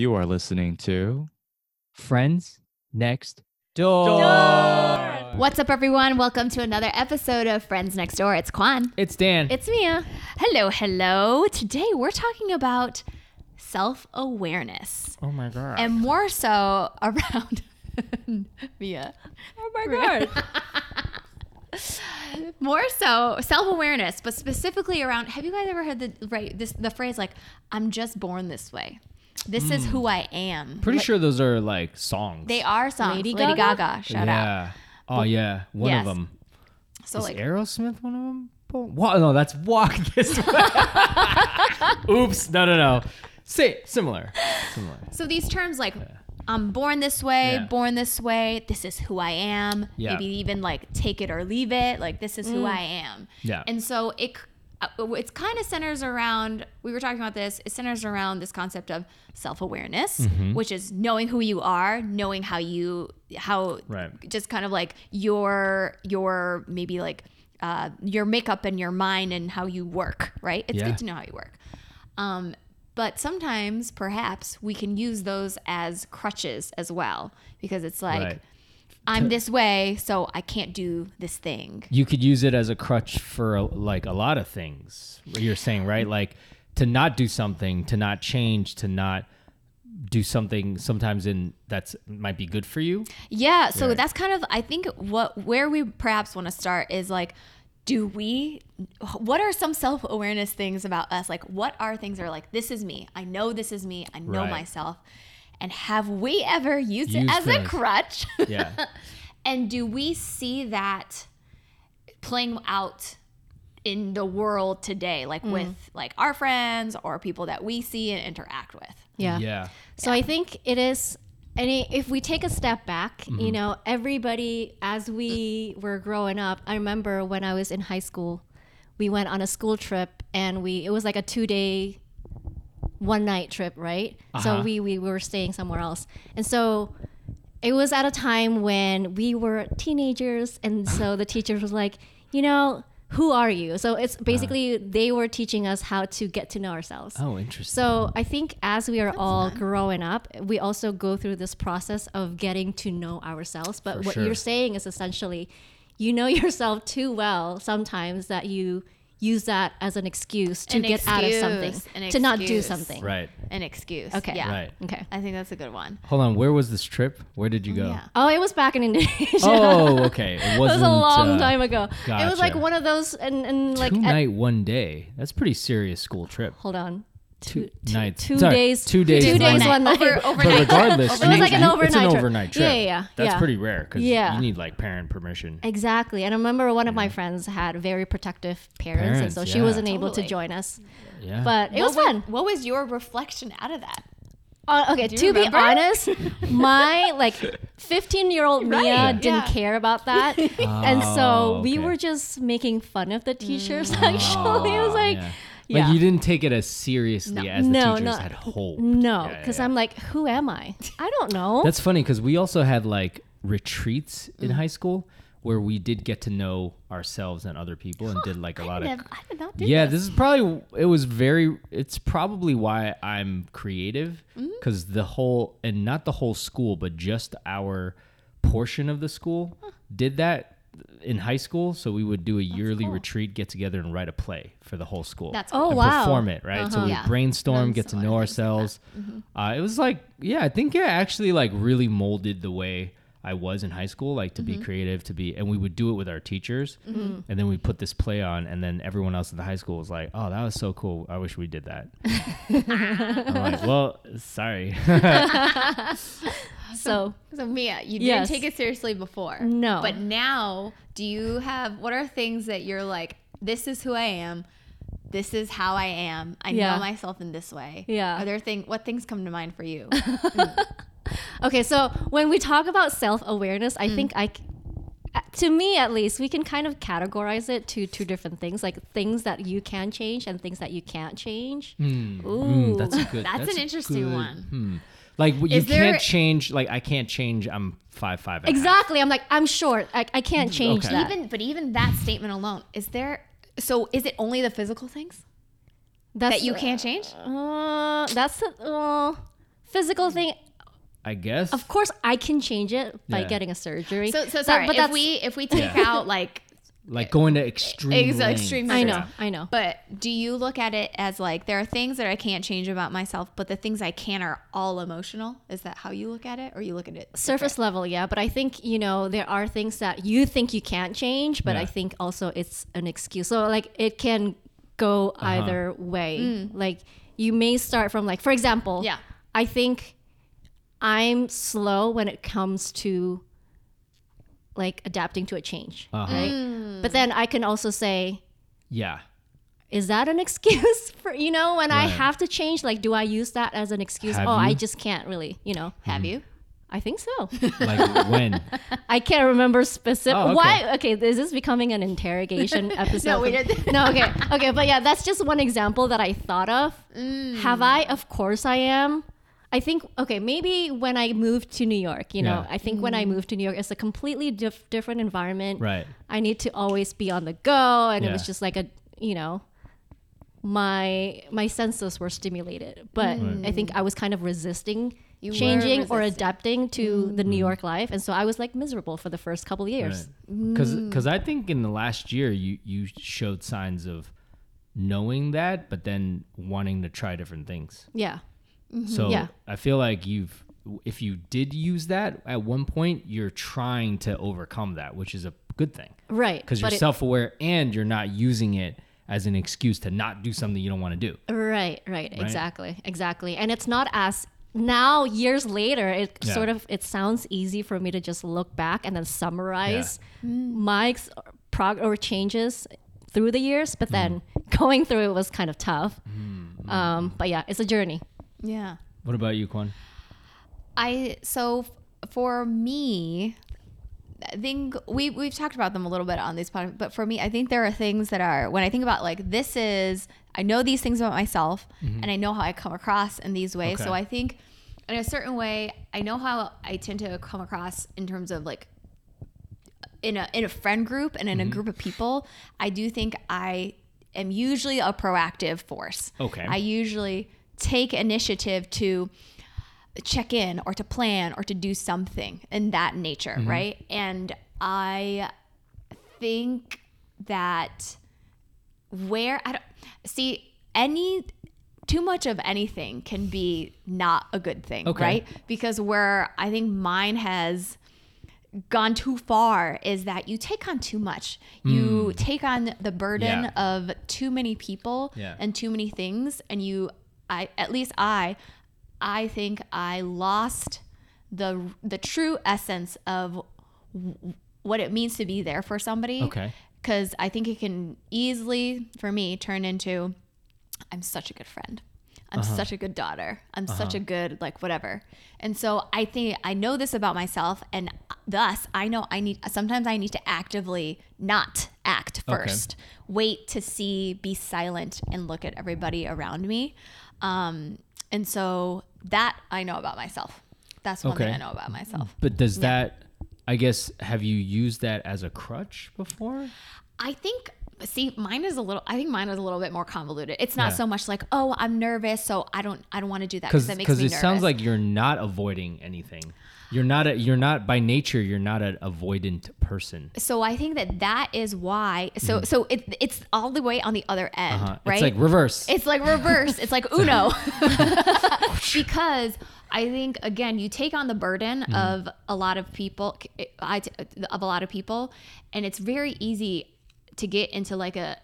You are listening to Friends Next Door. What's up, everyone? Welcome to another episode of Friends Next Door. It's Kwan. It's Dan. It's Mia. Hello, hello. Today we're talking about self awareness oh my god. and more so around Mia. oh my god. More so self awareness, but specifically around have you guys ever heard the right this the phrase like I'm just born this way? This is who hmm. I am. Pretty Like, sure those are like songs. they are songs. Lady Lady, Gaga? Gaga, shout out. yeah. Oh yeah. One yes. of them. So Is like Aerosmith one of them? What? No, that's Walk This Way. Oops. No, no, no. Say similar. Similar. So these terms like I'm born this way, Yeah. born this way, this is who I am. Yeah. Maybe even like take it or leave it, like this is who mm. I am. Yeah. And so it it's kind of centers around we were talking about this, it centers around this concept of self-awareness, Mm-hmm. which is knowing who you are, knowing how you how Right. just kind of like your your maybe like uh, your makeup and your mind and how you work, right? It's Yeah. good to know how you work. Um, but sometimes, perhaps, we can use those as crutches as well because it's like, Right. I'm this way, so I can't do this thing. You could use it as a crutch for like a lot of things. You're saying, right? Like to not do something, to not change, to not do something sometimes in that's might be good for you. Yeah, so Right. that's kind of I think what where we perhaps want to start is like do we what are some self-awareness things about us? Like what are things that are like this is me. I know this is me. I know Right. myself. And have we ever used, it Used as a crutch? Yeah. and do we see that playing out in the world today like Mm. with like our friends or people that we see and interact with? Yeah. yeah. So I think it is, and if we take a step back, Mm-hmm. you know, everybody, as we were growing up, I remember when I was in high school, we went on a school trip and we, it was like a two day, one night trip, right? Uh-huh. So we, we were staying somewhere else. And so it was at a time when we were teenagers. And so the teacher was like, you know, who are you? So it's basically, they were teaching us how to get to know ourselves. Oh, interesting. So I think as we are all growing up, we also go through this process of getting to know ourselves. But For what sure. you're saying is essentially, you know yourself too well sometimes that you use that as an excuse to An get out of something, an to not do something. right. An excuse. Okay. Yeah. Right. Okay. I think that's a good one. Hold on. Where was this trip? Where did you go? Yeah. Oh, it was back in Indonesia. Oh, okay. It it wasn't was a long uh, time ago. Gotcha. It was like one of those, and, and like, two at- night, one day. That's pretty serious school trip. hold on. Two, two- nights. two Sorry, days- Two days. two one days, night. one night. Over, But regardless, It was like an overnight It's an trip. overnight trip. Yeah, yeah, yeah, That's yeah. pretty rare because Yeah. you need like parent permission. Exactly. And I remember one of my friends had very protective parents, and Parents, so she wasn't able to join us. Yeah. But it What was fun. What was your reflection out of that? Uh, okay, to you be honest, my like 15 year old Mia Right, didn't yeah. care about that. and Oh, so we okay. were just making fun of the teachers, Mm. actually. it was Oh, like, yeah. Yeah. Like you didn't take it as seriously No. as the No, teachers no. had hoped. no, Yeah, yeah, because yeah. I'm like, who am I? I don't know. That's funny because we also had like retreats Mm. in high school where we did get to know ourselves and other people and did like a lot I, of never, I did not do yeah this. this is probably it was very it's probably why i'm creative Mm-hmm. because the whole and not the whole school but just our portion of the school did that in high school so we would do a yearly cool. retreat get together and write a play for the whole school That's Oh, and wow. perform it right so Uh-huh. we Yeah. brainstorm Done get to know other like ourselves Mm-hmm. uh, it was like yeah i think it actually like really molded the way I was in high school, like to Mm-hmm. be creative, to be, and we would do it with our teachers, and then we put this play on, and then everyone else in the high school was like, "Oh, that was so cool! I wish we did that." I'm like, "Well, sorry." so So Mia, you Yes. didn't take it seriously before. No. But now, do you have what are things that you're like, this is who I am. This is how I am. I Yeah. know myself in this way. Yeah. Are there thing what things come to mind for you? Okay, so when we talk about self awareness, I think I, c- uh, to me at least, we can kind of categorize it to two different things, like things that you can change and things that you can't change. Hmm. Ooh, Mm, that's a good. That's an interesting good- one. Like you Is there- can't change. Like I can't change. I'm five five. exactly. I'm like, I'm short. I, I can't change Okay. that. even but even that statement alone, is there so is it only the physical things That's, that you can't change? Uh, that's the, uh, physical thing, I guess. of course, I can change it by Yeah. getting a surgery. So, so But- sorry. but if that's- we if we take Yeah. out like, like going to extreme. Ex- lengths. extreme I measures. know, I know. But do you look at it as like there are things that I can't change about myself, but the things I can are all emotional? Is that how you look at it, or you look at it surface level yeah but i think you know there are things that you think you can't change but Yeah. i think also it's an excuse so like it can go Uh-huh. either way like you may start from like for example Yeah. i think i'm slow when it comes to like adapting to a change Uh-huh. right but then i can also say Yeah. is that an excuse for you know when i have to change like do i use that as an excuse Have oh i just can't really you know Have you? i think so Like when? I can't remember specific. Oh, okay. Why? Okay, is this becoming an interrogation episode? No, we didn't. No, okay, okay, but yeah, that's just one example that I thought of. Mm. Have I? Of course I am. I think okay, maybe when I moved to New York, you know, Yeah. I think when I mm-hmm. moved to New York, it's a completely diff- different environment. Right. I need to always be on the go, and it was just like a, you know, my my senses were stimulated, but mm. I think I was kind of resisting You changing or adapting to mm. the New York life, and so I was like miserable for the first couple of years. Because Mm. because I think in the last year you you showed signs of knowing that, but then wanting to try different things. Yeah, Mm-hmm. So Yeah. I feel like you've if you did use that at one point, you're trying to overcome that, which is a good thing right. because you're self aware and you're not using it as an excuse to not do something you don't want to do. Right, right, exactly, exactly. And it's not as now years later it Yeah. sort of it sounds easy for me to just look back and then summarize my ex- prog or changes through the years, but then mm-hmm. going through it was kind of tough. Mm-hmm. Um, but yeah, it's a journey. Yeah. What about you, Quan? I so f- for me, I think we we've talked about them a little bit on these podcasts, but for me, I think there are things that are when I think about like this is I know these things about myself, mm-hmm. and I know how I come across in these ways. Okay. So I think in a certain way, I know how I tend to come across in terms of like in a in a friend group and in a mm-hmm. group of people. I do think I am usually a proactive force. Okay. I usually take initiative to check in or to plan or to do something in that nature, mm-hmm. right? And I think that where I don't see any too much of anything can be not a good thing, Okay. right? Because where I think mine has gone too far is that you take on too much. You mm. take on the burden. Yeah. of too many people Yeah. and too many things and you I at least I I think I lost the the true essence of w- what it means to be there for somebody. Okay. Cuz I think it can easily for me turn into I'm such a good friend. I'm Uh-huh. such a good daughter. I'm such a good like whatever. And so I think I know this about myself and thus I know I need sometimes I need to actively not act Okay. first. Wait to see, be silent and look at everybody around me. Um and so that I know about myself. That's one thing I know about myself. But does that, I guess, have you used that as a crutch before? I think see mine is a little I think mine is a little bit more convoluted. It's not Yeah. so much like, "Oh, I'm nervous, so I don't I don't want to do that because that makes me it nervous." sounds like you're not avoiding anything. You're not a, you're not by nature you're not an avoidant person. so I think that that is why so so it, it's all the way on the other end, Uh-huh. right? It's like reverse. It's like reverse. it's like Uno. because I think again, you take on the burden Mm-hmm. of a lot of people, I of a lot of people, and it's very easy to get into like a.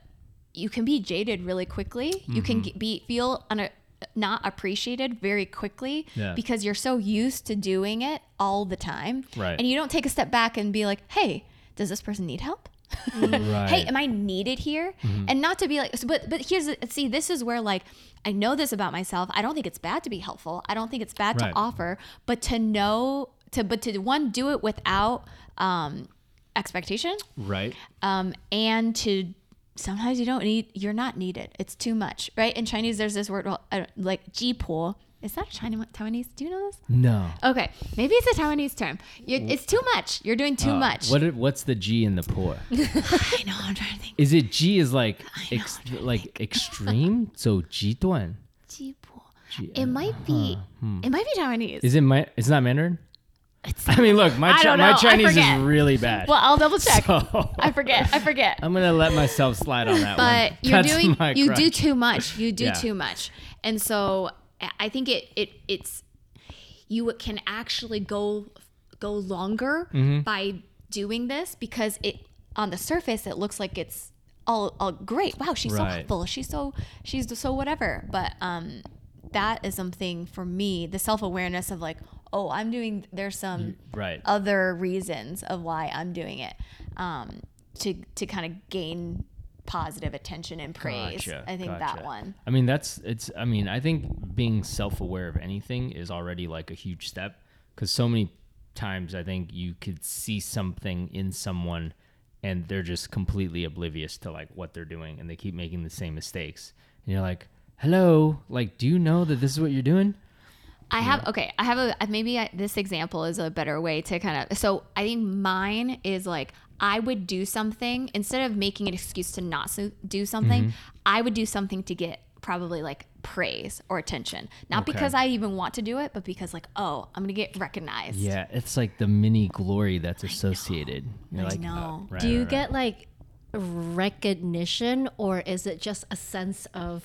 You can be jaded really quickly. You can Mm-hmm. be feel un, not appreciated very quickly Yeah. because you're so used to doing it all the time, Right. and you don't take a step back and be like, "Hey, does this person need help?" right. Mm-hmm. hey am i needed here and not to be like but but here's see this is where like i know this about myself i don't think it's bad to be helpful i don't think it's bad Right. to offer but to know to but to one do it without um expectation. Right. Um, and to sometimes you don't need, you're not needed. It's too much, right? In Chinese, there's this word like ji po. Is that a Chinese Taiwanese? Do you know this? No. Okay, maybe it's a Taiwanese term. You, it's too much. You're doing too uh, much. What? What's the G in the poor? I know. I'm trying to think. Is it G is like know, ex, like extreme? so "ji duan. G poor. It might uh, be. Hmm. It might be Taiwanese. Is it? It's not Mandarin. It's- I mean, look, my Chi- my Chinese is really bad. well, I'll double check. So- I forget. I forget. I'm gonna let myself slide on that but one. you're That's doing my you do too much you do Yeah. too much and so I- think it it it's you can actually go go longer Mm-hmm. by doing this because it on the surface it looks like it's all, all great wow she's so helpful she's so she's so whatever but um that is something for me the self-awareness of like oh i'm doing there's some right. other reasons of why I'm doing it um, to to kind of gain positive attention and praise. Gotcha, I think gotcha. that one. I mean, that's it's. I mean, I think being self-aware of anything is already like a huge step because so many times I think you could see something in someone and they're just completely oblivious to like what they're doing and they keep making the same mistakes and you're like, "Hello, like, do you know that this is what you're doing?" I have okay. I have a maybe I, this example is a better way to kind of. So I think mine is like I would do something instead of making an excuse to not so, do something. Mm-hmm. I would do something to get probably like praise or attention, not Okay. because I even want to do it, but because like oh I'm gonna get recognized. Yeah, it's like the mini glory that's associated. You're I like, know. oh, right, Do you right, right. get like recognition or is it just a sense of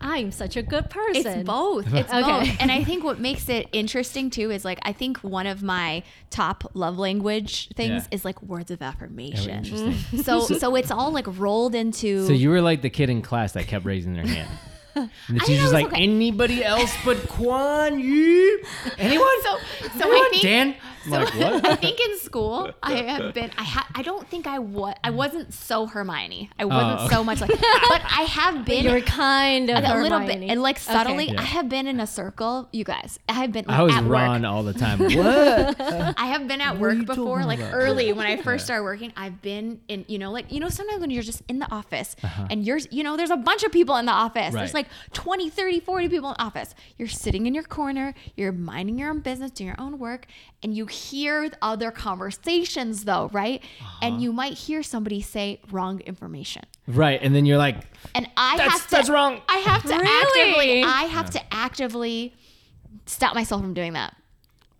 I'm such a good person? It's both. It's Okay. both. And I think what makes it interesting too is like I think one of my top love language things Yeah. is like words of affirmation. Oh, interesting. so so it's all like rolled into So you were like the kid in class that kept raising their hand. And the know, teacher's like, okay. anybody else but Quan Yu? Anyone? so so Anyone? I think Dan? I'm so like, what? I think in school I have been I ha- I don't think I was I wasn't so Hermione. I wasn't Oh, okay. so much like but I have been You're kind of a little bit and like subtly Okay. Yeah. I have been in a circle you guys I have been like, I was at work. Ron all the time. What? I have been at What work before, like about? early when I first started working. I've been in, you know, like, you know, sometimes when you're just in the office and you're, you know, there's a bunch of people in the office. There's Uh-huh. Like 20, 30, 40 people in the office. You're sitting in your corner, you're minding your own business, doing your own work, and you hear other conversations though, right? Uh-huh. And you might hear somebody say wrong information. right. And then you're like, And I That's- have to, that's wrong. I have to Really? actively, I have to actively stop myself from doing that.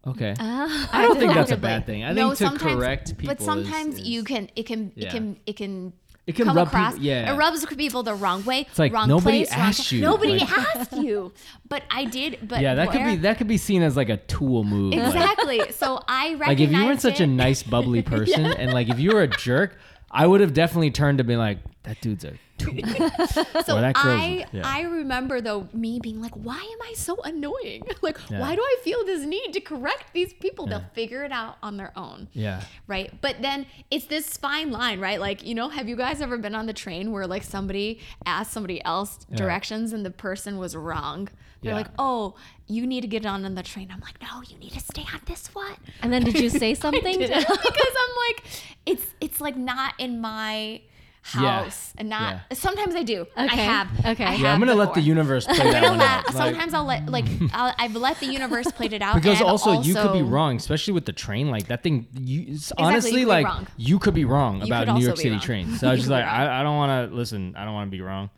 okay. Ah. I don't think that's a bad thing. I No, think to sometimes- correct people But sometimes is, is- you can it can Yeah. it can it can It can come rub across people- yeah. it rubs people the wrong way. It's like, wrong nobody place, asked you, Nobody like- asked you. But I did. But Yeah, that could be that could be seen as like a tool move. like- exactly. so I recognize Like if you weren't such a nice bubbly person and like if you were a jerk, I would have definitely turned to be like, that dude's a tool. So I yeah. I remember though me being like, why am I so annoying? like, Yeah. why do I feel this need to correct these people? They'll figure it out on their own. Yeah. right? But then it's this fine line, right? Like, you know, have you guys ever been on the train where like somebody asked somebody else directions and the person was wrong? They're Yeah. like, "Oh, you need to get on in the train." I'm like, "No, you need to stay on this one." And then did you say something? because I'm like, it's it's like not in my Yeah. house and not. Yeah. Sometimes I do. I Okay. have. Okay. I Yeah, Yeah, have I'm gonna let the universe play I'm that one let, out. Like- sometimes I'll let like I'll, I've let the universe play it out because and also, you could be wrong, especially with the train. Like that thing, you it's you honestly could be like wrong. you could be wrong about New York City wrong. trains. So I was just like, I, I don't want to listen. I don't want to be wrong.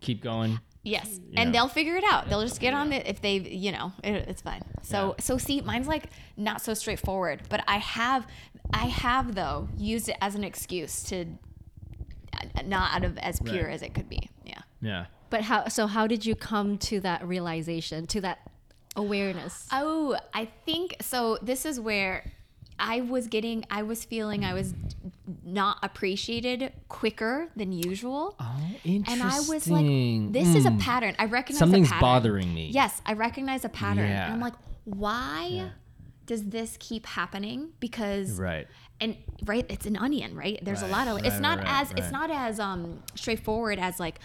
Keep going. Yes, Yeah. and they'll figure it out. They'll just get on it if they, you know, it, it's fine. So, Yeah. so see, mine's like not so straightforward, but I have, I have though used it as an excuse to, uh, not out of as pure Right. as it could be. Yeah. Yeah. but how? So how did you come to that realization, to that awareness? Oh, I think so. This is where I was getting, I was feeling I was not appreciated quicker than usual. Oh, interesting. And I was like, this is a Mm. pattern. I recognize Something's a pattern. Something's bothering me. Yes, I recognize a pattern. Yeah. And I'm like, why does this keep happening? Because Right. and right, it's an onion, right? There's Right, a lot of it's not right, as right. it's not as um straightforward as like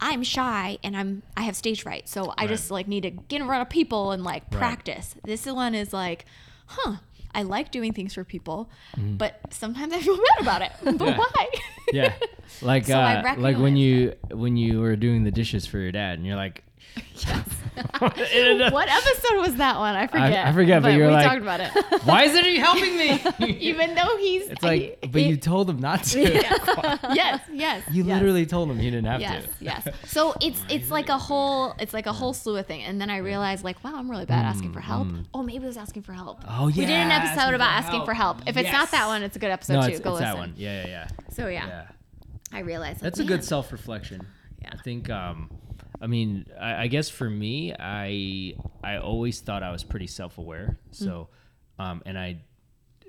I'm shy and I'm I have stage fright. So I just like need to get in front of people and like practice. This one is like, huh, I like doing things for people, but sometimes I feel bad about it. But. Yeah. why? yeah like So uh, like when you when you were doing the dishes for your dad and you're like what episode was that one? I forget. I forget, but you're we like- talked about it. Why isn't he helping me? Even though he's it's like, he- but you told him not to. yes, yes. You yes. literally told him he didn't have Yes, to. yes. Yes. So it's it's like a whole it's like a whole slew of things, and then I realized like, wow, I'm really bad asking for help. Oh, maybe it was asking for help. Oh yeah. We did an episode asking about for asking for help. If it's not that one, it's a good episode No, too. it's, Go it's listen. that one. Yeah, yeah, yeah. So yeah, Yeah. I realized That's like, a good self reflection. Yeah. I think um I mean, I, I guess for me, I I always thought I was pretty self aware. Mm. So um and I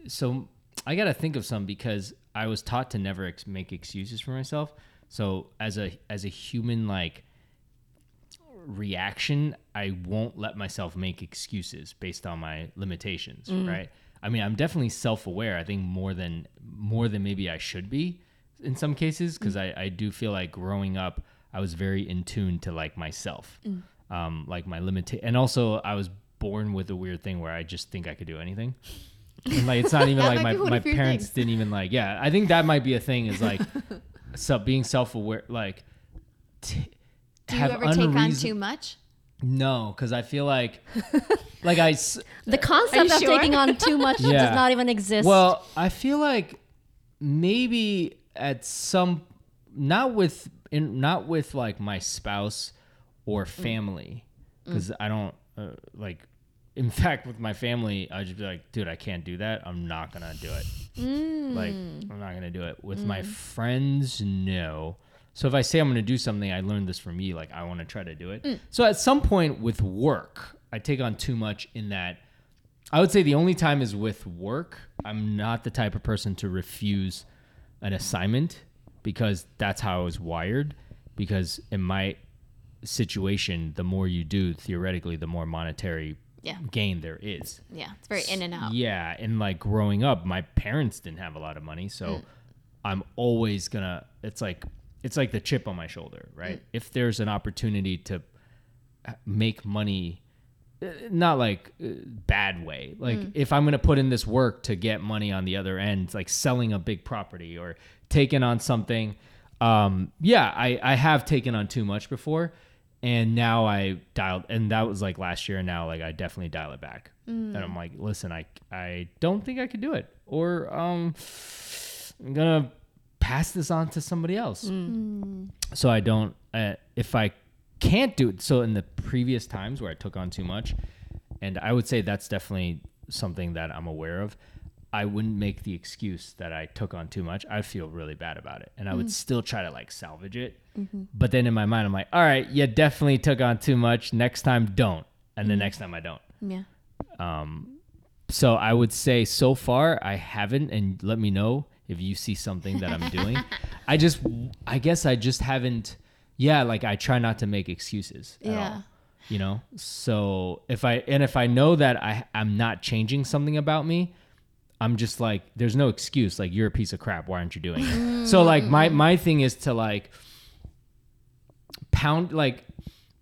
so I gotta think of some because I was taught to never ex- make excuses for myself. So as a as a human like reaction, I won't let myself make excuses based on my limitations, mm. right? I mean, I'm definitely self-aware. I think more than more than maybe I should be in some cases because mm. I, I do feel like growing up I was very in tune to like myself, um, like my limit, and also I was born with a weird thing where I just think I could do anything. And like it's not even like my, my parents things. didn't even like yeah I think that might be a thing is like so being self-aware like t- Do you have ever take on too much? no, because I feel like, like I. The concept of sure? taking on too much Yeah. does not even exist. well, I feel like maybe at some, not with, in, not with like my spouse or mm. family, mm. because I don't uh, like. In fact, with my family, I just be like, dude, I can't do that. I'm not gonna do it. Like, mm. I'm not gonna do it. With my friends, no. So if I say I'm gonna do something, I learned this from you. Like, I want to try to do it. So at some point with work, I take on too much in that. I would say the only time is with work. I'm not the type of person to refuse an assignment because that's how I was wired. Because in my situation, the more you do, theoretically, the more monetary Yeah. gain there is. Yeah, it's very in and out. Yeah, and like growing up, my parents didn't have a lot of money, so Mm. I'm always gonna. It's like it's like the chip on my shoulder, right? Mm. If there's an opportunity to uh, make money, uh, not like uh, bad way. Like Mm. if I'm gonna put in this work to get money on the other end, like selling a big property or taking on something. Um, yeah, I I have taken on too much before. And now I dialed, and that was like last year. And now, like, I definitely dial it back. And I'm like, listen, I I don't think I could do it, or um, I'm gonna pass this on to somebody else. So I don't. Uh, if I can't do it, so in the previous times where I took on too much, and I would say that's definitely something that I'm aware of. I wouldn't make the excuse that I took on too much. I'd feel really bad about it, and I would mm. still try to like salvage it. Mm-hmm. But then in my mind, I'm like, all right, you definitely took on too much. Next time, don't, and the mm. next time, I don't. Yeah. Um, So I would say so far I haven't, and let me know if you see something that I'm doing. I just, I guess I just haven't. Yeah, like I try not to make excuses. At Yeah. all, you know. So if I and if I know that I I'm not changing something about me, I'm just like, there's no excuse. Like you're a piece of crap. Why aren't you doing it? so like my my thing is to like pound like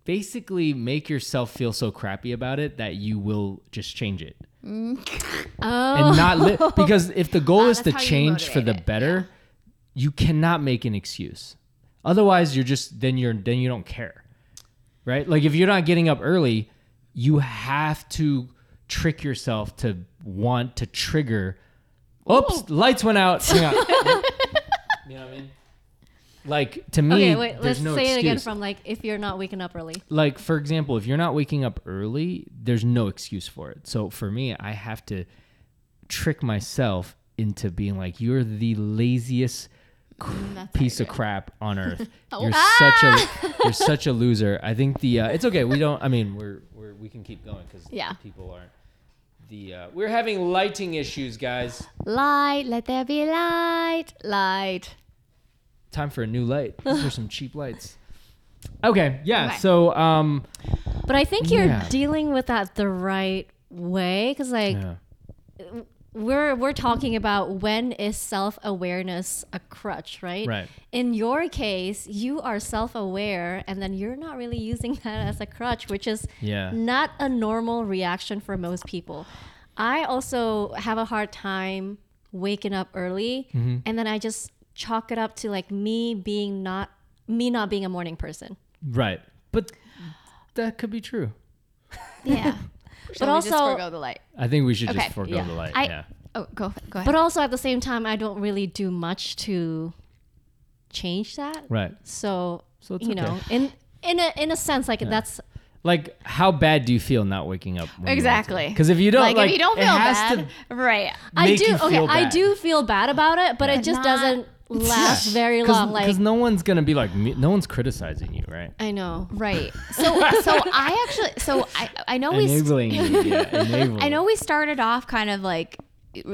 basically make yourself feel so crappy about it that you will just change it. Oh, and not li- because if the goal Ah, is to that's how you change for the motivate it, better you cannot make an excuse. Otherwise you're just then you're then you don't care. Right? Like if you're not getting up early you have to trick yourself to want to trigger oops lights went out Hang on. you know what i mean like to me okay, wait. there's Let's no say it again from like if you're not waking up early. like for example if you're not waking up early there's no excuse for it so for me i have to trick myself into being like you're the laziest piece of crap on earth Oh. you're such a you're such a loser i think the uh, it's okay we don't i mean we're, we're we can keep going because Yeah. people aren't the uh, we're having lighting issues guys Light, let there be light, light. time for a new light these are some cheap lights okay yeah Okay. so um But I think you're Yeah. dealing with that the right way because like yeah we're we're talking about when is self-awareness a crutch right Right. in your case you are self-aware and then you're not really using that as a crutch which is Yeah. not a normal reaction for most people i also have a hard time waking up early Mm-hmm. and then i just chalk it up to like me being not me not being a morning person right but that could be true. Yeah. But we just also- forego the light. I think we should Okay, just forego yeah. the light. I- yeah. Oh, go go ahead. But also at the same time, I don't really do much to change that. Right. So, So it's you okay. know, in in a in a sense, like that's Like, how bad do you feel not waking up? Exactly. Because if you don't, like, like, if you don't it feel has bad, right? I do. you Okay, feel I do feel bad about it, but it just Not- doesn't last very Because long. Like because no one's gonna be like, me, no one's criticizing you, right? I know. Right. So so I actually so I I know we st- Enabling you, yeah, enabling. I know we started off kind of like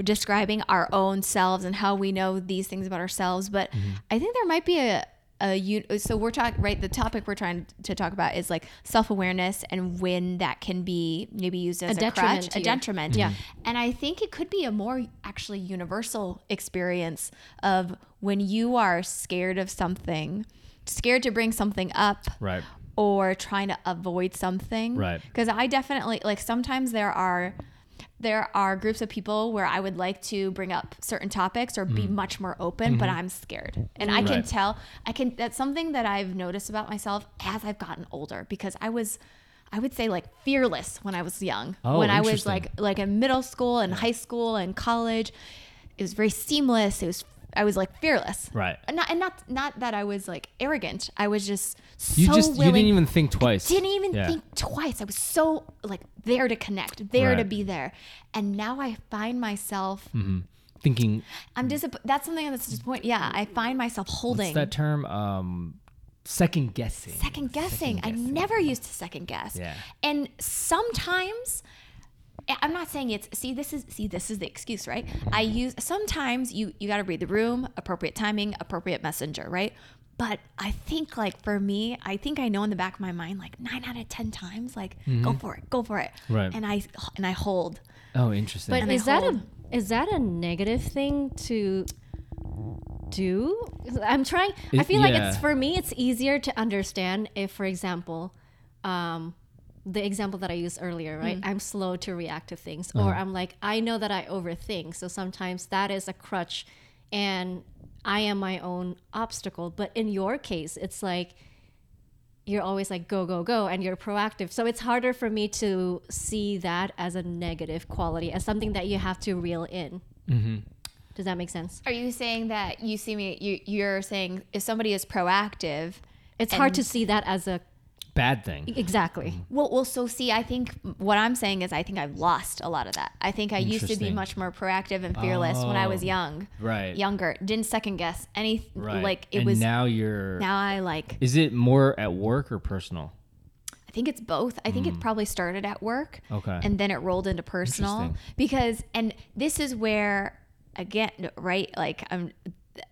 describing our own selves and how we know these things about ourselves, but Mm-hmm. I think there might be a a u- so we're talking right the topic we're trying to talk about is like self-awareness and when that can be maybe used as a, detriment crutch a detriment Yeah. Mm-hmm. and i think it could be a more actually universal experience of when you are scared of something scared to bring something up Right. or trying to avoid something. Right. Because I definitely like sometimes there are there are groups of people where I would like to bring up certain topics or be much more open, but I'm scared. And I can Mm-hmm. Right. tell I can that's something that I've noticed about myself as I've gotten older because I was I would say like fearless when I was young. Oh, when I was like like in middle school and high school and college. It was very seamless. It was I was like fearless. Right. And not and not not that I was like arrogant. I was just You so just you didn't even think twice. didn't even Yeah. think twice. I was so like there to connect, there to be there, and now I find myself. thinking. I'm disappointed. That's something that's disappointing. Yeah, I find myself holding What's that term? Um, second guessing. second guessing. I never used to second guess. Yeah. And sometimes I- I'm not saying it's see this is see this is the excuse, right? I use sometimes you you got to read the room, appropriate timing, appropriate messenger, right? But I think like for me, I think I know in the back of my mind like 9 out of 10 times like go for it, go for it. Right. And I and I hold. Oh, interesting. But And is that a is that a negative thing to do? I'm trying. I It- feel like it's for me. It's easier to understand if, for example, um, the example that I used earlier, right? Mm. I'm slow to react to things, or uh-huh. I'm like I know that I overthink. So sometimes that is a crutch, and I am my own obstacle. But in your case, it's like you're always like go go go and you're proactive so it's harder for me to see that as a negative quality as something that you have to reel in mm-hmm. does that make sense Are you saying that you see me you you're saying if somebody is proactive it's hard to see that as a Bad thing. exactly Well, well, so see, I think what I'm saying is I think I've lost a lot of that. I think I used to be Interesting. much more proactive and fearless when I was Oh, young, Right. younger. Didn't second guess any. Right. Like it and was. now you're. now I like. is it more at work or personal? I think it's both. I think it probably started at work, Mm. Okay. and then it rolled into personal Interesting. because, and this is where again, right? Like I'm.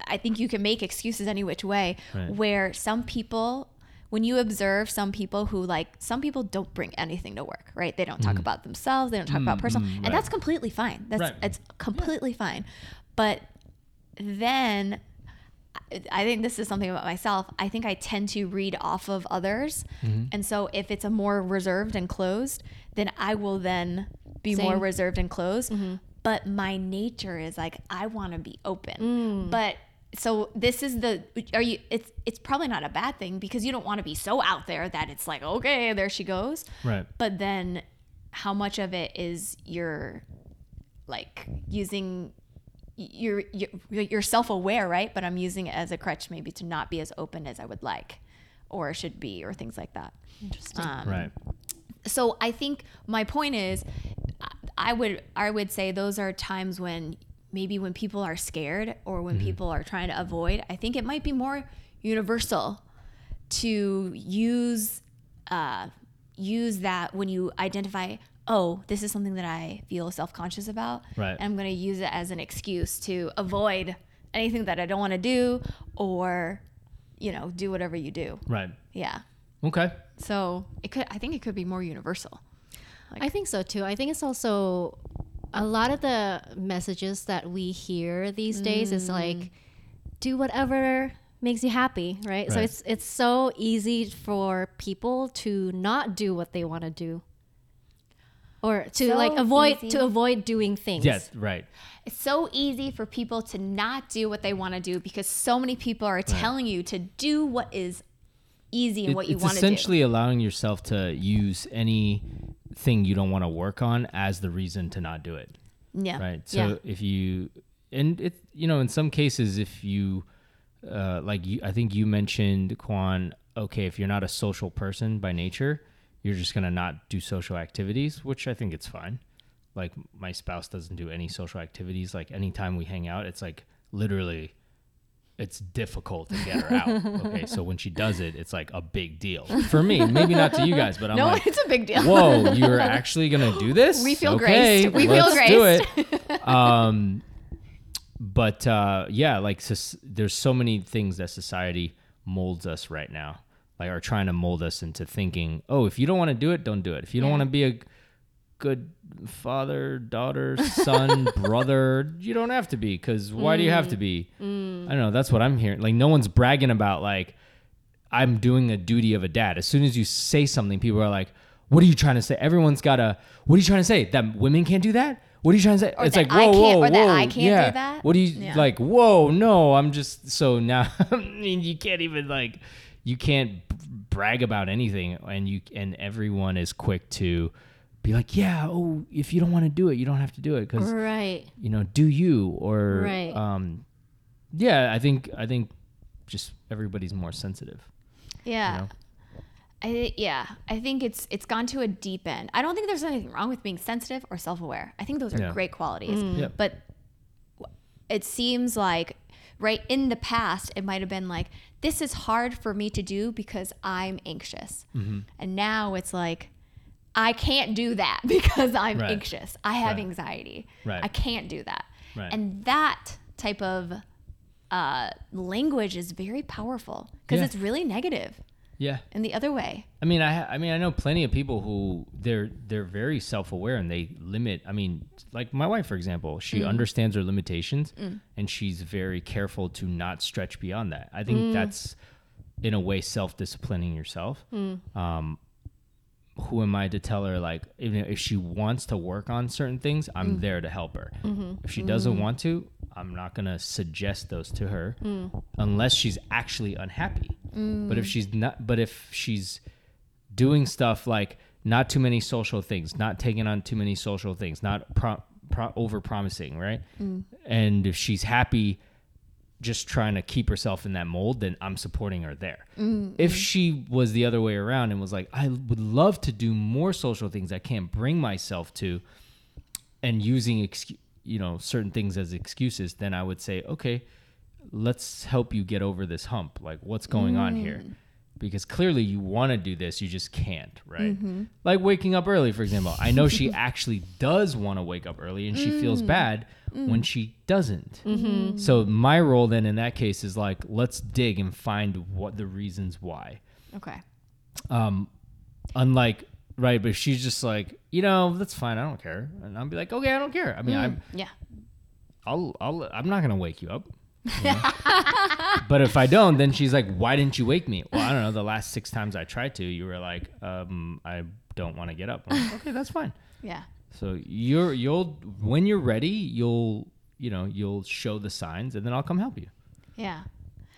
I think you can make excuses any which way. Right. Where some people. When you observe some people who like some people don't bring anything to work, right? They don't talk about themselves, they don't talk about personal, and Mm. right. that's completely fine. That's Right. it's completely fine. But then I- I think this is something about myself. I think I tend to read off of others. Mm-hmm. And so if it's a more reserved and closed, then I will then be more reserved and closed. But my nature is like I want to be open. But so this is the are you it's it's probably not a bad thing because you don't want to be so out there that it's like okay, there she goes. Right. But then how much of it is your like using you're you're, you're self-aware right but i'm using it as a crutch maybe to not be as open as i would like or should be or things like that interesting um, right. so i think my point is I- i would i would say those are times when maybe when people are scared or when people are trying to avoid i think it might be more universal to use uh, use that when you identify oh this is something that i feel self-conscious about Right. and i'm going to use it as an excuse to avoid anything that i don't want to do or you know do whatever you do Right. yeah Okay. so it could i think it could be more universal i think so too i think it's also a lot of the messages that we hear these days is like mm. do whatever makes you happy right? so it's it's so easy for people to not do what they want to do or to So like avoid easy. to avoid doing things Yes. Right. it's so easy for people to not do what they want to do because so many people are telling you to do what is easy and It- what you want to do. essentially allowing yourself to use anything you don't want to work on as the reason to not do it. Yeah. right so Yeah. if you and it you know in some cases if you uh like you i think you mentioned kwan okay if you're not a social person by nature you're just gonna not do social activities which i think it's fine like my spouse doesn't do any social activities like anytime we hang out it's like literally it's difficult to get her out okay so when she does it it's like a big deal for me maybe not to you guys but i'm No, like it's a big deal. whoa you're actually gonna do this We feel okay, graced. We feel great. let's do it um but uh yeah like there's so many things that society molds us right now like are trying to mold us into thinking oh if you don't want to do it don't do it if you don't Yeah. want to be a good father daughter son brother you don't have to be because why do you have to mm. be mm. i don't know that's what i'm hearing like no one's bragging about like I'm doing a duty of a dad. As soon as you say something, people are like, "What are you trying to say?" Everyone's got a. What are you trying to say? That women can't do that? What are you trying to say? Or it's like I whoa, can't- whoa, or that I can't do yeah. that? What do you Yeah. like? Whoa, no, I'm just so now. I mean, you can't even like, you can't brag about anything, and you and everyone is quick to be like, yeah, oh, if you don't want to do it, you don't have to do it because Right. you know, do you or Right. um, yeah, I think I think just everybody's more sensitive. Yeah. You know? I thi- yeah, I think it's it's gone to a deep end. I don't think there's anything wrong with being sensitive or self-aware. I think those are Yeah. great qualities. Yeah. But it seems like right in the past it might have been like this is hard for me to do because I'm anxious. Mm-hmm. And now it's like I can't do that because I'm Right. anxious. I have Right. anxiety. Right. I can't do that. Right. And that type of uh, language is very powerful because Yeah. it's really negative Yeah. in the other way. I mean, I I mean, I know plenty of people who they're they're very self aware and they limit. I mean, like my wife, for example, she understands her limitations and she's very careful to not stretch beyond that. I think that's in a way self disciplining yourself. Um, who am I to tell her like even if she wants to work on certain things, I'm mm. there to help her. Mm-hmm. If she doesn't mm-hmm. want to, I'm not gonna suggest those to her mm. unless she's actually unhappy. Mm. But if she's not, but if she's doing stuff like not too many social things, not taking on too many social things, not pro- pro- over promising, right? And if she's happy just trying to keep herself in that mold, then I'm supporting her there. Mm-hmm. If she was the other way around and was like, I would love to do more social things I can't bring myself to, and using excu- you know certain things as excuses, then I would say, okay, let's help you get over this hump. Like, what's going on here? Mm. Because clearly you want to do this, you just can't, right? Mm-hmm. Like waking up early, for example. I know she actually does want to wake up early, and she feels mm. bad mm. when she doesn't. Mm-hmm. So my role then in that case is like, let's dig and find what the reasons why. Okay. Um, unlike right, but she's just like, you know, that's fine, I don't care, and I'll be like, okay, I don't care. I mean, mm, I'm Yeah. I'll, I'll, I'm not gonna wake you up. You know? but if I don't, then she's like, "Why didn't you wake me?" Well, I don't know. The last six times I tried to, you were like, um, "I don't want to get up." Like, okay, that's fine. Yeah. So you're you'll when you're ready, you'll you know you'll show the signs, and then I'll come help you. Yeah.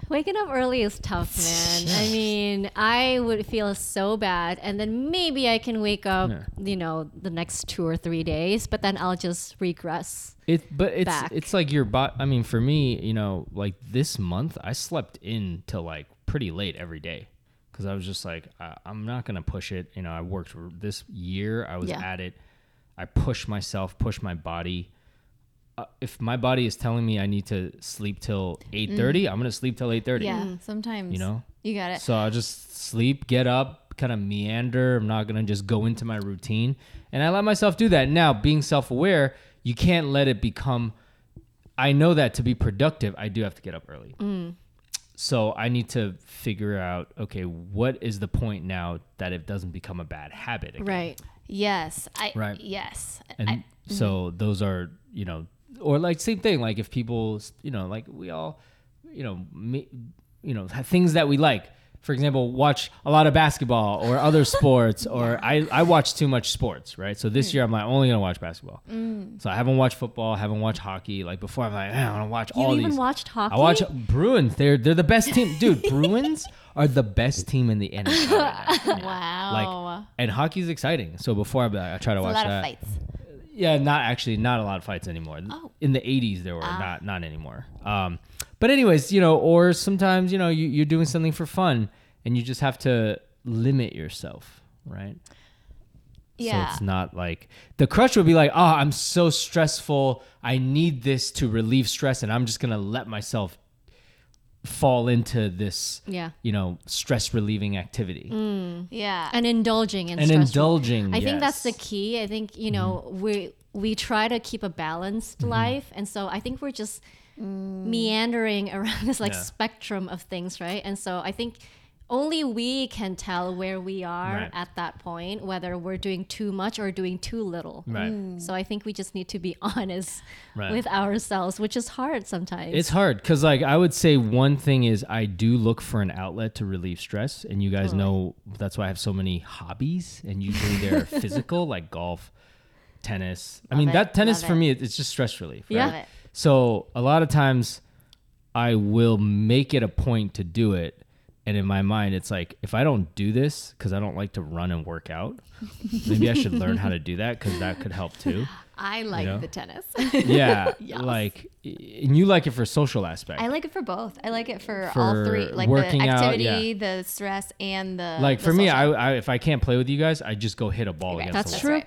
Waking up early is tough, man. I mean, I would feel so bad, and then maybe I can wake up, Yeah. you know, the next two or three days, but then I'll just regress. It, but it's Back. it's like your bot. I mean, for me, you know, like this month, I slept in till like pretty late every day because I was just like, I, I'm not gonna push it. You know, I worked r- this year. I was Yeah. at it. I pushed myself, pushed my body. Uh, if my body is telling me I need to sleep till eight thirty, mm. I'm gonna sleep till eight thirty. Yeah. Mm. Sometimes You know. you got it. So I'll just sleep, get up, kind of meander. I'm not gonna just go into my routine, and I let myself do that. Now, being self-aware, you can't let it become. I know that to be productive, I do have to get up early. Mm. So I need to figure out, okay, what is the point now that it doesn't become a bad habit? Again? Right. Yes. I. Right. Yes. And I, so mm-hmm. those are, you know, or like same thing. Like if people, you know, like we all, you know, me, you know, things that we like. for example, watch a lot of basketball or other sports, or I, I watch too much sports, right? So Mm. this year I'm like only gonna watch basketball. So I haven't watched football, haven't watched hockey. Like before, I'm like, I want to watch all these. You all even these. watched hockey? I watch Bruins. They're they're the best team, dude. Bruins are the best team in the NHL. Right. Wow. Like, and hockey's exciting. So before I, I try to It's a watch lot that. of fights. Yeah, not actually, not a lot of fights anymore. Oh. In the '80s, there were Ah. not not anymore. Um, but anyways, you know, or sometimes you know you, you're doing something for fun, and you just have to limit yourself, right? Yeah. So it's not like the crush would be like, oh, I'm so stressful. I need this to relieve stress, and I'm just gonna let myself fall into this, Yeah. you know, stress relieving activity mm, yeah. And indulging in and stress indulging. I think that's the. Mm-hmm. key. I think you know mm-hmm. we we try to keep a balanced mm-hmm. life, and so I think we're just mm. meandering around this like Yeah. spectrum of things, right? And so I think only we can tell where we are Right. at that point, whether we're doing too much or doing too little. Right. Mm. So I think we just need to be honest Right. with ourselves, which is hard sometimes. It's hard because, like, I would say one thing is I do look for an outlet to relieve stress, and you guys know that's why I have so many hobbies, and usually they're physical, like golf, tennis. I mean, it, that tennis love for it. me, it's just stress relief. Yeah. right? Love it. So a lot of times, I will make it a point to do it, and in my mind, it's like if I don't do this because I don't like to run and work out, maybe I should learn how to do that because that could help too. I like know? the tennis. Yeah, Yes. like, and you like it for social aspect. I like it for both. I like it for, For all three, like working the out, activity, the stress, and the like the for me, I. I if I can't play with you guys, I just go hit a ball Right, against That's the true.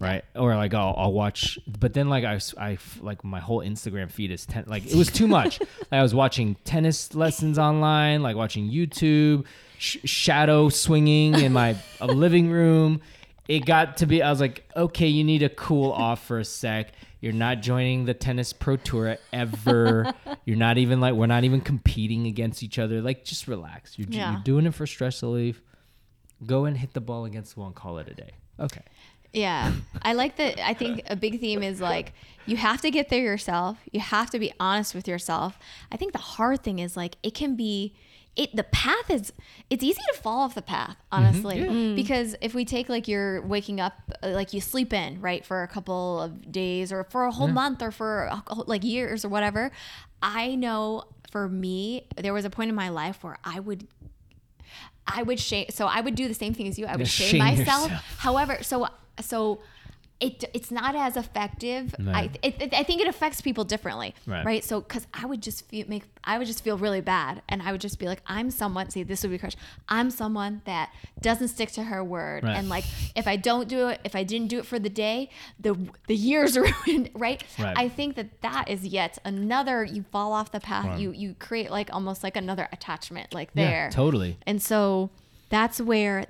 Right? Or like I'll, I'll watch, but then like I, I like my whole Instagram feed is ten, like it was too much. like I was watching tennis lessons online, like watching YouTube, sh- shadow swinging in my living room. It got to be, I was like, okay, you need to cool off for a sec. You're not joining the tennis pro tour ever. You're not even like we're not even competing against each other. Like just relax. You're, Yeah. you're doing it for stress relief. Go and hit the ball against the wall and call it a day. Okay. Yeah. I like that. I think a big theme is like you have to get there yourself. You have to be honest with yourself. I think the hard thing is like it can be it the path is it's easy to fall off the path honestly because if we take like you're waking up uh, like you sleep in right for a couple of days or for a whole month or for a, like years or whatever i know for me there was a point in my life where i would I would shame. So I would do the same thing as you. I would Yeah, shame, shame myself. yourself. However, so so it it's not as effective. I it, it- I think it affects people differently, Right. right? So because I would just feel make I would just feel really bad, and I would just be like, I'm someone. See, this would be crush. I'm someone that doesn't stick to her word, Right. and like if I don't do it, if I didn't do it for the day, the the years are ruined, right? Right. I think that that is yet another. You fall off the path. You you create like almost like another attachment, like Yeah, there. totally. And so that's where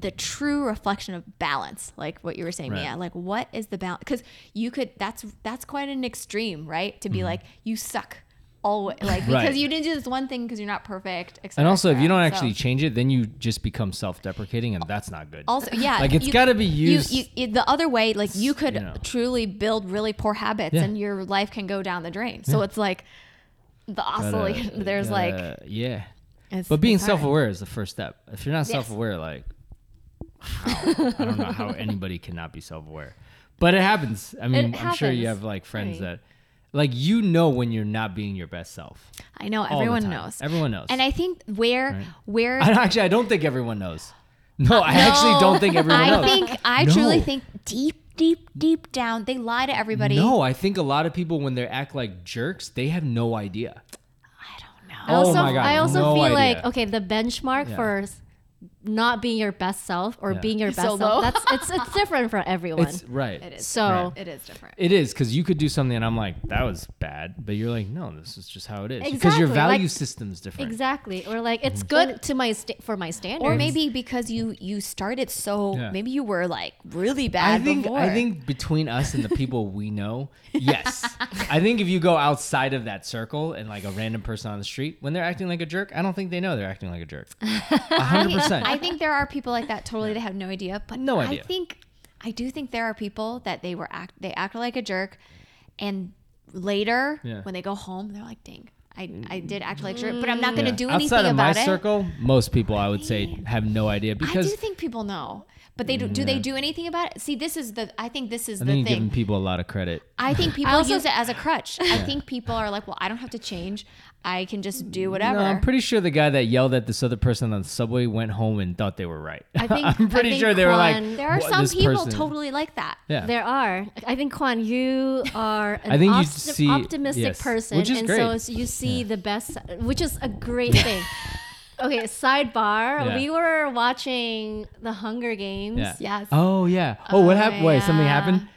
the true reflection of balance, like what you were saying, Right. Mia, like what is the balance? Because you could, that's that's quite an extreme, right? To be like you suck always, like because Mm-hmm. Right. you didn't do this one thing because you're not perfect. Et And also, if you don't So- actually change it, then you just become self-deprecating, and that's not good. also yeah Like, it's gotta be you- used- you, you- the other way like you could you know. truly build really poor habits Yeah. and your life can go down the drain so it's like the Gotta- oscillation there's like yeah. But being self-aware is the first step. If you're not Yes. self-aware, like, how? I don't know how anybody cannot be self-aware. But it happens. I mean, I'm sure you happens. have like friends Right. that, like, you know when you're not being your best self. I know all everyone knows Everyone knows. and I think where Right. where I actually, I don't think everyone knows. No, I actually don't think everyone I knows. I think I truly think deep, deep, deep down they lie to everybody. No, I think a lot of people when they act like jerks, they have no idea. I don't know. Oh I Oh also, my God, I also no feel idea. like okay, the benchmark Yeah. for not being your best self or Yeah. being your best So low. self that's it's it's different for everyone. It's right. It is. so Right. It is different. It is because you could do something and I'm like, that was bad, but you're like, no, this is just how it is because your value like- system's different. exactly, or like it's Mm-hmm. good to my sta- for my standards. Or maybe because you you started so Yeah. maybe you were like really bad I think before. I think between us and the people we know, yes. I think if you go outside of that circle and like a random person on the street, when they're acting like a jerk, I don't think they know they're acting like a jerk. A hundred percent. I think there are people like that totally they have no idea. But No I think I do think there are people that they were act they act like a jerk and later Yeah. when they go home they're like, dang, I, I mm. did act like a jerk, but I'm not going to Yeah. do anything Outside of my about it. circle, most people I would say have no idea because I because do think people know, but they do. Do they do anything about it? See, this is the. I think this is I the think you're giving people a lot of credit. I think people also- use it as a crutch. I think people are like, well, I don't have to change. I can just do whatever. No, I'm pretty sure the guy that yelled at this other person on the subway went home and thought they were right. I think- I'm pretty think sure they were like, there are some people person-" totally like that. Yeah. There are. I think Kwan, you are an I think you see- optimistic yes, person, and great. so you see the best, which is a great thing. Okay, sidebar. Yeah. We were watching the Hunger Games. Yeah. Yes. Oh yeah. Oh, what Oh, happened? Wait, something happened.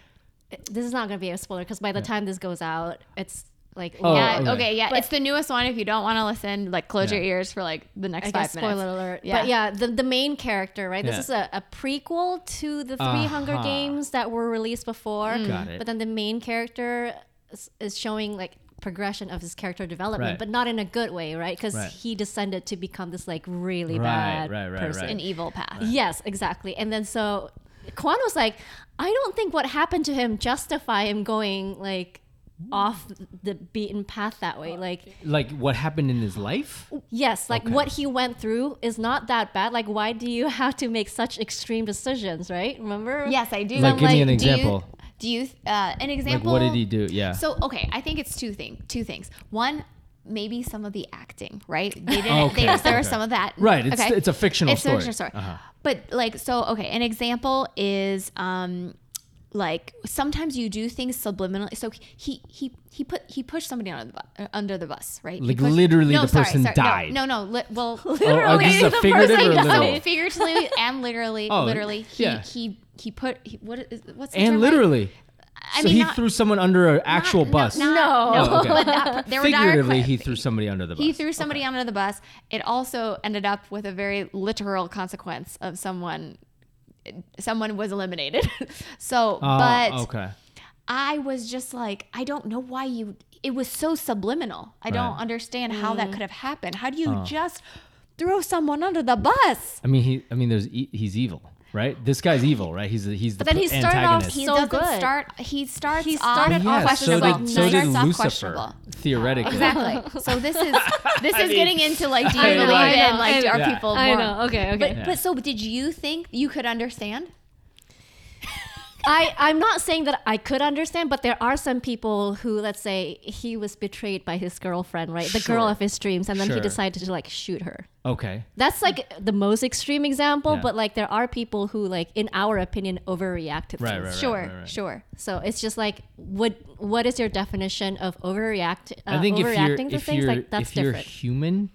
This is not going to be a spoiler because by the time this goes out, it's like Oh, yeah. okay. Okay. yeah. But- it's the newest one. If you don't want to listen, like close your ears for like the next I five guess spoiler alert. Yeah. But yeah, the, the main character, right? Yeah. This is a, a prequel to the 3 Hunger Uh-huh. Games that were released before. Got it. But then the main character is, is showing like progression of his character development, Right. but not in a good way, right? Because Right. he descended to become this like really Right, bad right, right, person. right. An evil path. Yes, exactly. And then so Kwan was like, I don't think what happened to him justify him going like off the beaten path that way. Like Like what happened in his life? Yes, like Okay. what he went through is not that bad. Like, why do you have to make such extreme decisions, right? Remember? Yes, I do. Like, give me an do you- example. Do you, uh, an Like example? what did he do? Yeah. So okay, I think it's two thing, two things. One, maybe some of the acting, right? They didn't. Okay, they, there okay. was some of that. Right, it's- it's a fictional it's story. a fictional story. Uh-huh. But like, so okay, an example is um, like sometimes you do things subliminally. So he he he put he pushed somebody under the bu- uh, under the bus, right? Like, pushed- literally no, the sorry, person sorry, died. No, no, no li- well, oh, oh, this the figurative person died. literal? so figuratively and literally, Oh, literally, he yeah. he he put he, what is what's the and term, right? literally. I so mean, he not- threw someone under an actual no, bus. not- No. no, Oh, okay. but that, there Figuratively, que- he threw somebody under the bus. he threw somebody under the bus. It also ended up with a very literal consequence of someone someone was eliminated. so, Oh, but okay. I was just like, I don't know why you it was so subliminal. I don't understand how Mm. that could have happened. How do you Oh. just throw someone under the bus? I mean, he. I mean, there's. e- He's evil, right? This guy's evil, right? He's. the- He's the But then he pr- started off antagonist. He So doesn't good. start he starts He off started yeah, off so questionable. did, so did Lucifer, questionable. theoretically. Exactly. So this is this is mean- getting into like do you believe I in like I are know. people I more know. Okay, okay. But Yeah. but so did you think you could understand? I, I'm not saying that I could understand, but there are some people who, let's say, he was betrayed by his girlfriend, right? The girl of his dreams, and then he decided to like shoot her. Okay. That's like the most extreme example, Yeah. but like there are people who, like, in our opinion, overreact to Right, things. right, Sure, right, sure. So it's just like, what what is your definition of overreact? Uh, I think if overreacting you're to if things like that's if you're human,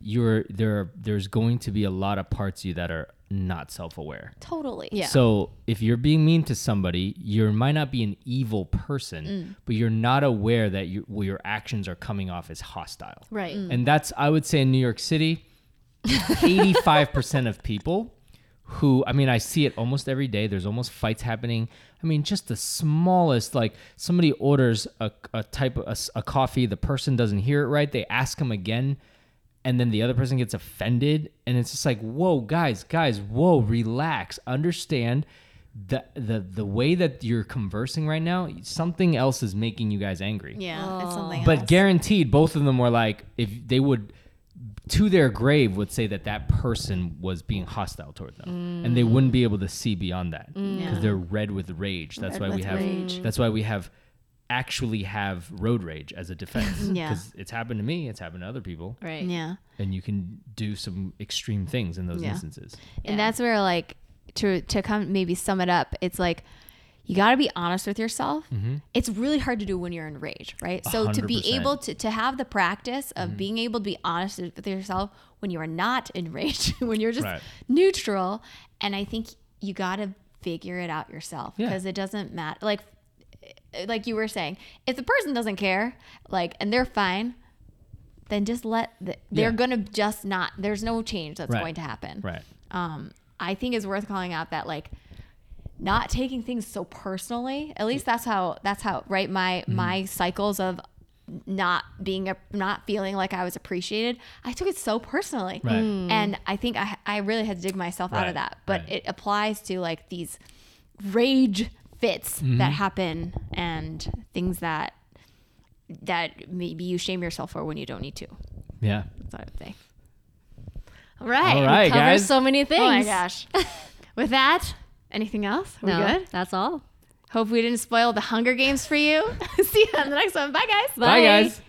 you're there. There's going to be a lot of parts of you that are not self-aware. Totally. Yeah. So if you're being mean to somebody, you might not be an evil person, Mm. but you're not aware that you, well, your actions are coming off as hostile. Right. Mm. And that's I would say in New York City, 85% of people who I mean I see it almost every day. There's almost fights happening. I mean just the smallest like somebody orders a, a type of a coffee, the person doesn't hear it right, they ask them again and then the other person gets offended and it's just like whoa guys guys whoa relax understand the the the way that you're conversing right now something else is making you guys angry Yeah, it's something but else. guaranteed both of them were like if they would to their grave would say that that person was being hostile toward them and they wouldn't be able to see beyond that mm. because Yeah. they're red with rage that's Red why we with have rage. that's why we have actually have road rage as a defense Yeah. because it's happened to me it's happened to other people Right. yeah. and you can do some extreme things in those Yeah. instances And Yeah. that's where like to to come maybe sum it up, it's like you got to be honest with yourself. Mm-hmm. It's really hard to do when you're in rage, right? So to be able to to have the practice of Mm-hmm. being able to be honest with yourself when you are not in rage, when you're just Right. neutral, and I think you got to figure it out yourself Yeah. because it doesn't matter. Like like you were saying, if the person doesn't care, like and they're fine, then just let the, they're Yeah. gonna just not. There's no change that's Right. going to happen right um, I think is worth calling out that like not taking things so personally. At least that's how that's how right my Mm-hmm. my cycles of not being a not feeling like I was appreciated. I took it so personally, Right. and I think I I really had to dig myself out of that. But right. it applies to like these rage fits Mm-hmm. that happen and things that that maybe you shame yourself for when you don't need to. Yeah. That's what I would say. All right. All right, Covers guys. so many things. Oh my gosh. With that, anything else? Are we No, good? that's all. Hope we didn't spoil the Hunger Games for you. See you on the next one. Bye, guys. Bye, guys.